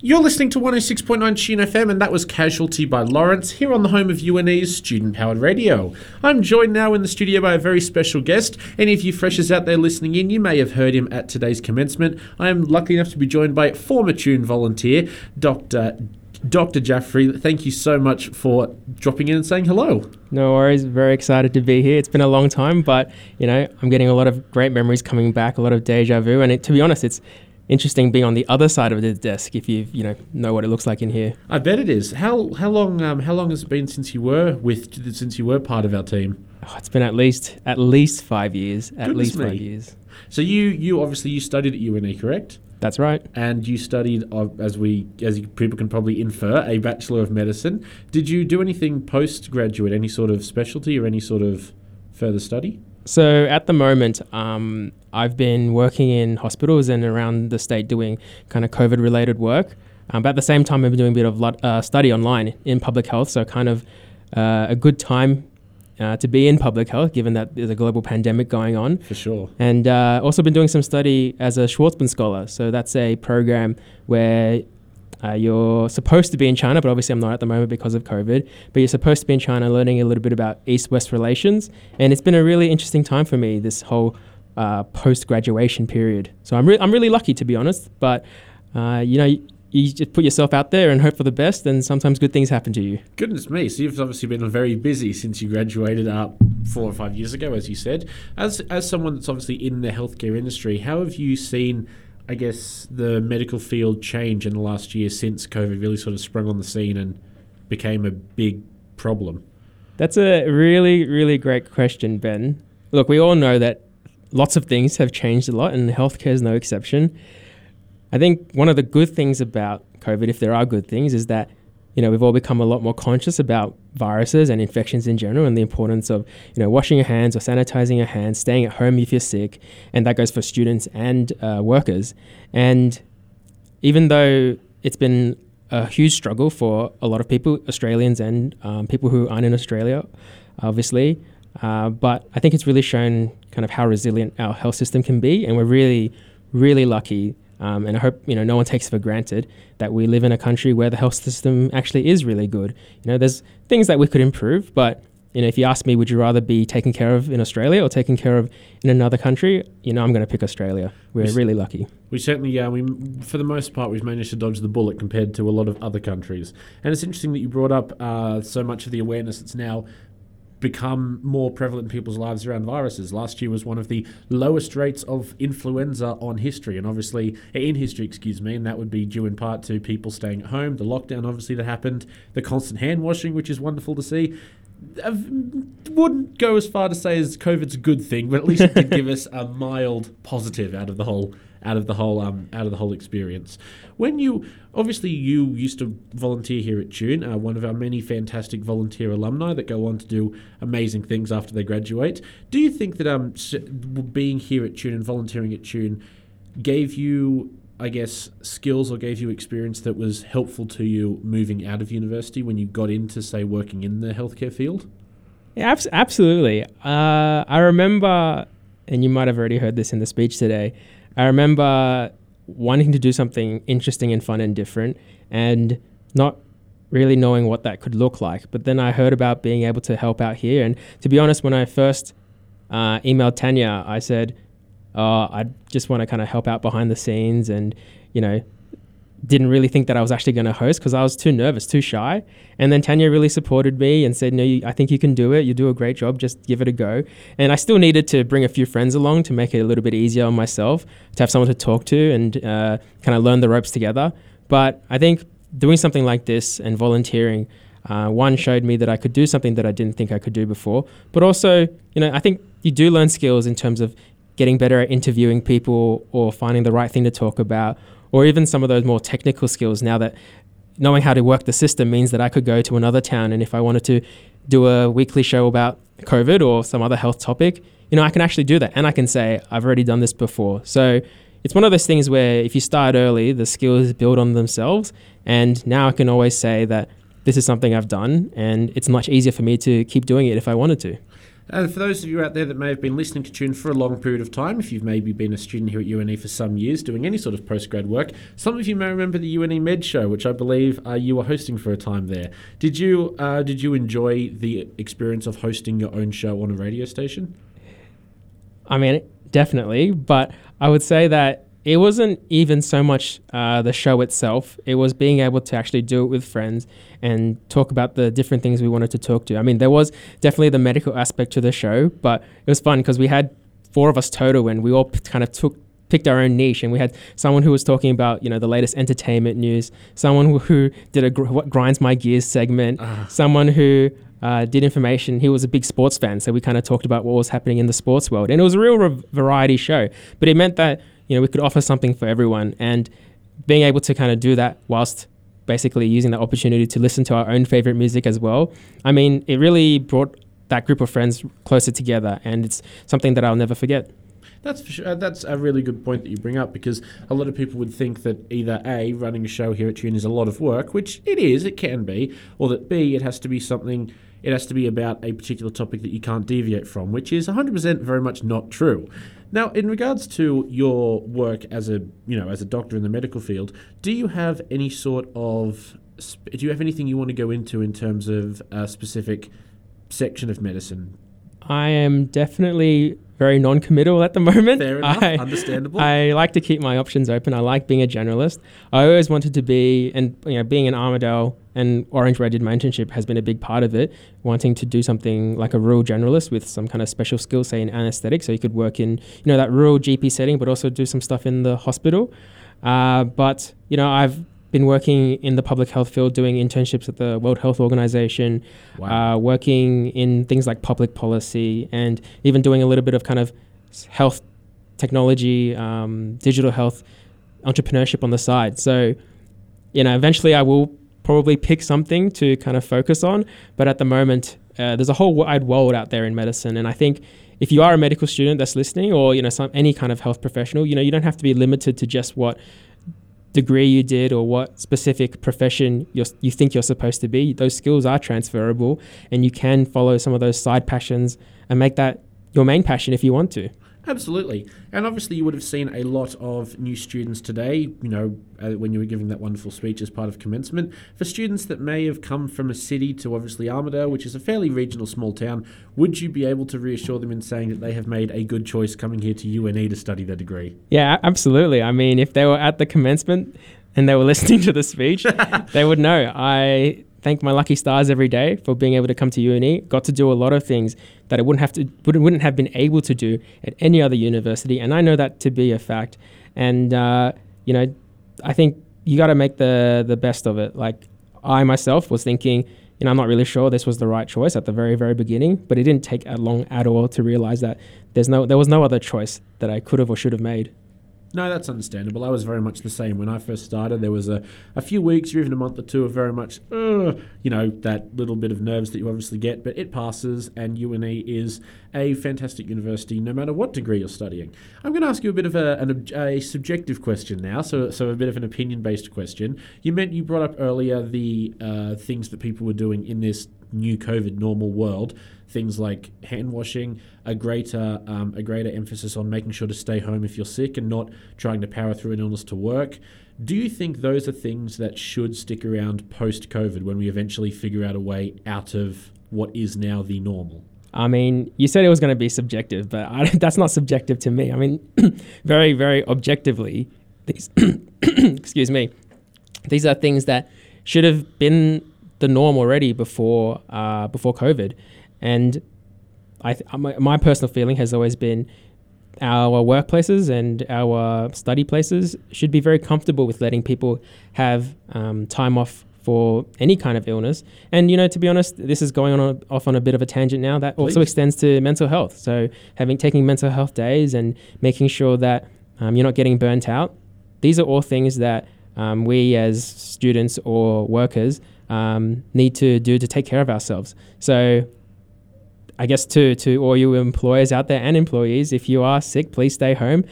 You're listening to 106.9 Tune FM, and that was Casualty by Lawrence here on the home of UNE's student powered radio. I'm joined now in the studio by a very special guest. Any of you freshers out there listening in, you may have heard him at today's commencement. I am lucky enough to be joined by former Tune volunteer, Dr. Dr. Jaffrey. Thank you so much for dropping in and saying hello. No worries. Very excited to be here. It's been a long time, but you know, I'm getting a lot of great memories coming back, a lot of deja vu, and it, to be honest, it's interesting being on the other side of the desk if you you know know what it looks like in here. I bet it is. How how long um, how long has it been since you were with since you were part of our team? Oh, it's been at least at least five years. At Goodness least me. five years. So you you obviously you studied at UNE, correct? That's right. And you studied, uh, as we as you, people can probably infer, a bachelor of medicine. Did you do anything postgraduate, any sort of specialty or any sort of further study? So at the moment, um, I've been working in hospitals and around the state doing kind of COVID related work. Um, but at the same time, I've been doing a bit of lot, uh, study online in public health. So kind of uh, a good time uh, to be in public health, given that there's a global pandemic going on. For sure. And uh, also been doing some study as a Schwarzman Scholar. So that's a program where uh, you're supposed to be in China, but obviously I'm not at the moment because of COVID. But you're supposed to be in China learning a little bit about East West relations. And it's been a really interesting time for me, this whole uh, post graduation period. So I'm, re- I'm really lucky, to be honest. But, uh, you know, you, you just put yourself out there and hope for the best, and sometimes good things happen to you. Goodness me! So you've obviously been very busy since you graduated up four or five years ago, as you said. As as someone that's obviously in the healthcare industry, how have you seen, I guess, the medical field change in the last year since COVID really sort of sprung on the scene and became a big problem? That's a really, really great question, Ben. Look, we all know that lots of things have changed a lot, and healthcare is no exception. I think one of the good things about COVID, if there are good things, is that you know we've all become a lot more conscious about viruses and infections in general, and the importance of you know washing your hands or sanitizing your hands, staying at home if you're sick, and that goes for students and uh, workers. And even though it's been a huge struggle for a lot of people, Australians and um, people who aren't in Australia, obviously. Uh, but I think it's really shown kind of how resilient our health system can be, and we're really, really lucky. Um, and I hope you know no one takes for granted that we live in a country where the health system actually is really good. You know, there's things that we could improve, but you know, if you ask me, would you rather be taken care of in Australia or taken care of in another country? You know, I'm going to pick Australia. We're We really lucky. We certainly, uh, we for the most part, we've managed to dodge the bullet compared to a lot of other countries. And it's interesting that you brought up uh, so much of the awareness that's now become more prevalent in people's lives around viruses. Last year was one of the lowest rates of influenza on history, and obviously in history, excuse me, and that would be due in part to people staying at home, the lockdown obviously that happened, the constant hand washing, which is wonderful to see. I wouldn't go as far to say as COVID's a good thing, but at least it did give us a mild positive out of the whole out of the whole um, out of the whole experience. When you obviously you used to volunteer here at Tune, uh, one of our many fantastic volunteer alumni that go on to do amazing things after they graduate. Do you think that um being here at Tune and volunteering at Tune gave you I guess skills or gave you experience that was helpful to you moving out of university when you got into say working in the healthcare field? Yeah, abs- absolutely. Uh, I remember, and you might have already heard this in the speech today. I remember wanting to do something interesting and fun and different, and not really knowing what that could look like. But then I heard about being able to help out here, and to be honest, when I first uh, emailed Tanya, I said, uh, I just want to kind of help out behind the scenes, and you know, didn't really think that I was actually going to host because I was too nervous, too shy. And then Tanya really supported me and said, "No, you, I think you can do it. You do a great job. Just give it a go." And I still needed to bring a few friends along to make it a little bit easier on myself to have someone to talk to and uh, kind of learn the ropes together. But I think doing something like this and volunteering. Uh, one showed me that I could do something that I didn't think I could do before, but also, you know, I think you do learn skills in terms of getting better at interviewing people or finding the right thing to talk about, or even some of those more technical skills now that knowing how to work the system means that I could go to another town and if I wanted to do a weekly show about COVID or some other health topic, you know, I can actually do that and I can say, I've already done this before. So it's one of those things where if you start early, the skills build on themselves. And now I can always say that this is something I've done and it's much easier for me to keep doing it if I wanted to. And for those of you out there that may have been listening to Tune for a long period of time, if you've maybe been a student here at UNE for some years doing any sort of postgrad work, some of you may remember the UNE Med Show, which I believe uh, you were hosting for a time there. Did you uh, did you enjoy the experience of hosting your own show on a radio station? I mean, definitely, but I would say that it wasn't even so much uh, the show itself. It was being able to actually do it with friends and talk about the different things we wanted to talk to. I mean, there was definitely the medical aspect to the show, but it was fun because we had four of us total and we all p- kind of took picked our own niche and we had someone who was talking about you know the latest entertainment news someone who, who did a gr- what grinds my gears segment Ah. someone who uh, did information he was a big sports fan so we kind of talked about what was happening in the sports world and it was a real re- variety show but it meant that you know we could offer something for everyone and being able to kind of do that whilst basically using the opportunity to listen to our own favorite music as well i mean it really brought that group of friends closer together and it's something that i'll never forget That's sure. uh, That's a really good point that you bring up because a lot of people would think that either a running a show here at Tune is a lot of work, which it is, it can be, or that b it has to be something. It has to be about a particular topic that you can't deviate from, which is 100% very much not true. Now, in regards to your work as a you know as a doctor in the medical field, do you have any sort of do you have anything you want to go into in terms of a specific section of medicine? I am definitely very non-committal at the moment. Fair enough, I, understandable. I like to keep my options open. I like being a generalist. I always wanted to be, and you know, being an Armidale and Orange, where I did my internship, has been a big part of it. Wanting to do something like a rural generalist with some kind of special skill, say in anaesthetic, so you could work in, you know, that rural GP setting, but also do some stuff in the hospital. Uh, but you know, I've been working in the public health field, doing internships at the World Health Organization, Wow. uh, working in things like public policy, and even doing a little bit of kind of health technology, um, digital health entrepreneurship on the side. So, you know, eventually I will probably pick something to kind of focus on. But at the moment, uh, there's a whole wide world out there in medicine, and I think if you are a medical student that's listening, or you know, some any kind of health professional, you know, you don't have to be limited to just what degree you did or what specific profession you think you're supposed to be. Those skills are transferable, and you can follow some of those side passions and make that your main passion if you want to. Absolutely. And obviously, you would have seen a lot of new students today, you know, uh, when you were giving that wonderful speech as part of commencement. For students that may have come from a city to obviously Armidale, which is a fairly regional small town, would you be able to reassure them in saying that they have made a good choice coming here to UNE to study their degree? Yeah, absolutely. I mean, if they were at the commencement and they were listening to the speech, they would know. I thank my lucky stars every day for being able to come to uni. Got to do a lot of things that I wouldn't have to wouldn't, have been able to do at any other university, and I know that to be a fact. And uh, you know, I think you got to make the the best of it. Like I myself was thinking. You know, I'm not really sure this was the right choice at the very, very beginning, but it didn't take long at all to realize that there's no, there was no other choice that I could have or should have made. No, that's understandable. I was very much the same. When I first started, there was a, a few weeks or even a month or two of very much, uh, you know, that little bit of nerves that you obviously get, but it passes, and UNE is a fantastic university no matter what degree you're studying. I'm going to ask you a bit of a, an, a subjective question now, so, so a bit of an opinion based question. You meant you brought up earlier the uh, things that people were doing in this new COVID normal world, things like hand washing, a greater um, a greater emphasis on making sure to stay home if you're sick and not trying to power through an illness to work. Do you think those are things that should stick around post COVID when we eventually figure out a way out of what is now the normal? I mean, you said it was going to be subjective, but I, that's not subjective to me. I mean, very, very objectively, these, excuse me, these are things that should have been the norm already before uh, before COVID, and I th- my, my personal feeling has always been our workplaces and our study places should be very comfortable with letting people have um, time off for any kind of illness. And you know, to be honest, this is going on a, off on a bit of a tangent now. That also extends to mental health. So having taking mental health days and making sure that um, you're not getting burnt out. These are all things that um, we as students or workers um, need to do to take care of ourselves. So I guess to to all you employers out there and employees, if you are sick, please stay home.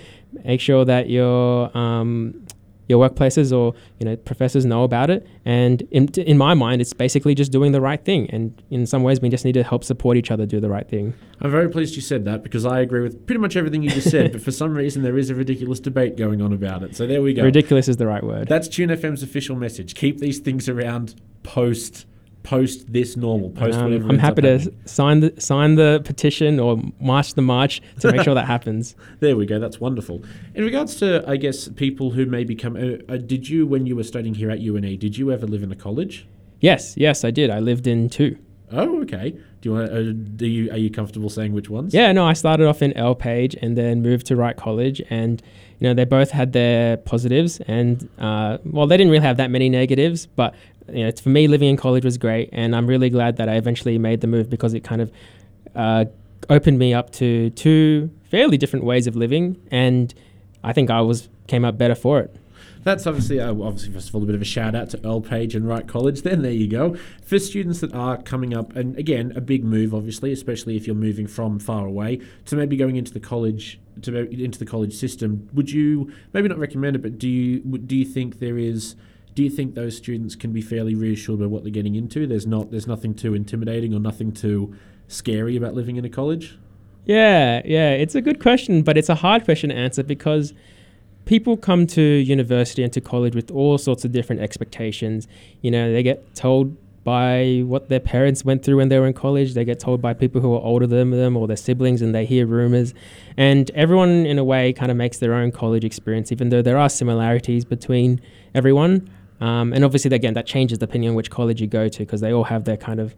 Make sure that you're um, your workplaces or you know professors know about it. And in, in my mind, it's basically just doing the right thing. And in some ways, we just need to help support each other do the right thing. I'm very pleased you said that because I agree with pretty much everything you just said. but for some reason, there is a ridiculous debate going on about it. So there we go. Ridiculous is the right word. That's Tune FM's official message. Keep these things around post post this normal, post Um, whatever. I'm happy to happening. sign the sign the petition or march the march to make sure that happens. There we go. That's wonderful. In regards to, I guess, people who may become, uh, uh, did you, when you were studying here at UNE, did you ever live in a college? Yes, yes, I did. I lived in two. Oh, okay. Do you want? Uh, do you? Are you comfortable saying which ones? Yeah, no, I started off in Earl Page and then moved to Wright College, and you know they both had their positives, and uh, well, they didn't really have that many negatives, but you know for me living in college was great, and I'm really glad that I eventually made the move because it kind of uh, opened me up to two fairly different ways of living, and I think I was came out better for it. That's obviously, uh, obviously, first of all, a bit of a shout out to Earl Page and Wright College. Then there you go. For students that are coming up, and again, a big move, obviously, especially if you're moving from far away to maybe going into the college to into the college system. Would you maybe not recommend it, but do you do you think there is? Do you think those students can be fairly reassured by what they're getting into? There's not there's nothing too intimidating or nothing too scary about living in a college. Yeah, yeah, it's a good question, but it's a hard question to answer because people come to university and to college with all sorts of different expectations. You know, they get told by what their parents went through when they were in college, they get told by people who are older than them or their siblings, and they hear rumors. And everyone, in a way, kind of makes their own college experience, even though there are similarities between everyone. Um, and obviously, again, that changes depending on which college you go to because they all have their kind of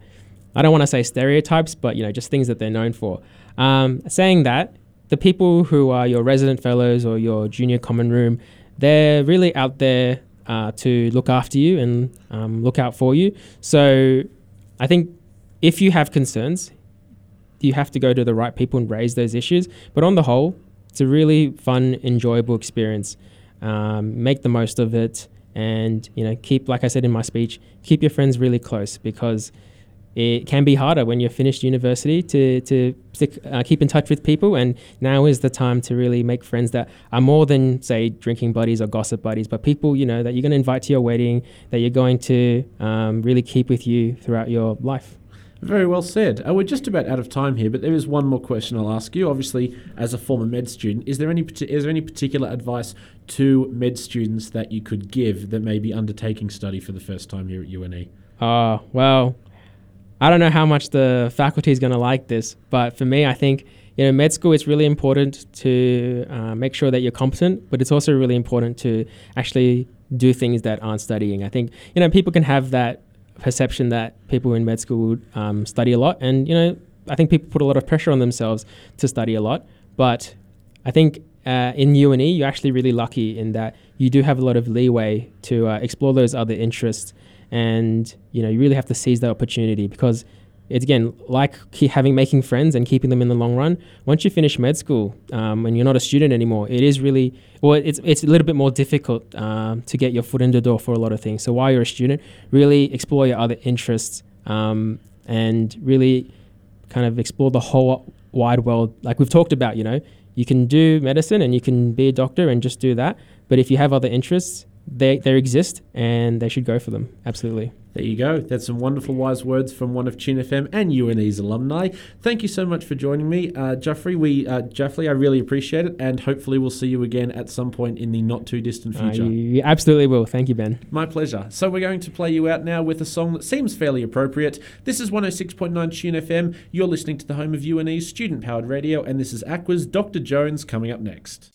I don't want to say stereotypes, but you know, just things that they're known for. Um, saying that, the people who are your resident fellows or your junior common room, they're really out there uh, to look after you and um, look out for you. So, I think if you have concerns, you have to go to the right people and raise those issues. But on the whole, it's a really fun, enjoyable experience. Um, make the most of it, and you know, keep, like I said in my speech, keep your friends really close because it can be harder when you're finished university to to stick, uh, keep in touch with people. And now is the time to really make friends that are more than say drinking buddies or gossip buddies but people you know that you're going to invite to your wedding that you're going to um, really keep with you throughout your life Very well said. Uh, we're just about out of time here, but there is one more question I'll ask you. Obviously, as a former med student, is there any is there any particular advice to med students that you could give that may be undertaking study for the first time here at UNE? Uh, well, I don't know how much the faculty is going to like this, but for me, I think you know med school is really important to uh, make sure that you're competent, but it's also really important to actually do things that aren't studying. I think you know people can have that perception that people in med school um, study a lot, and you know I think people put a lot of pressure on themselves to study a lot, but I think uh, in UNE you're actually really lucky in that you do have a lot of leeway to uh, explore those other interests. And you know you really have to seize that opportunity because it's again like ke- having making friends and keeping them in the long run once you finish med school um, and you're not a student anymore it is really well it's, it's a little bit more difficult um, to get your foot in the door for a lot of things so while you're a student really explore your other interests um, and really kind of explore the whole wide world like we've talked about you know you can do medicine and you can be a doctor and just do that but if you have other interests they, they exist and they should go for them. Absolutely. There you go. That's some wonderful wise words from one of Tune FM and UNE's alumni. Thank you so much for joining me, uh, Jeffrey. We, uh, Jeffrey, I really appreciate it, and hopefully we'll see you again at some point in the not too distant future. you absolutely will. Thank you, Ben. My pleasure. So we're going to play you out now with a song that seems fairly appropriate. This is 106.9 Tune FM. You're listening to the home of UNE's student powered radio, and this is Aqua's Dr. Jones coming up next.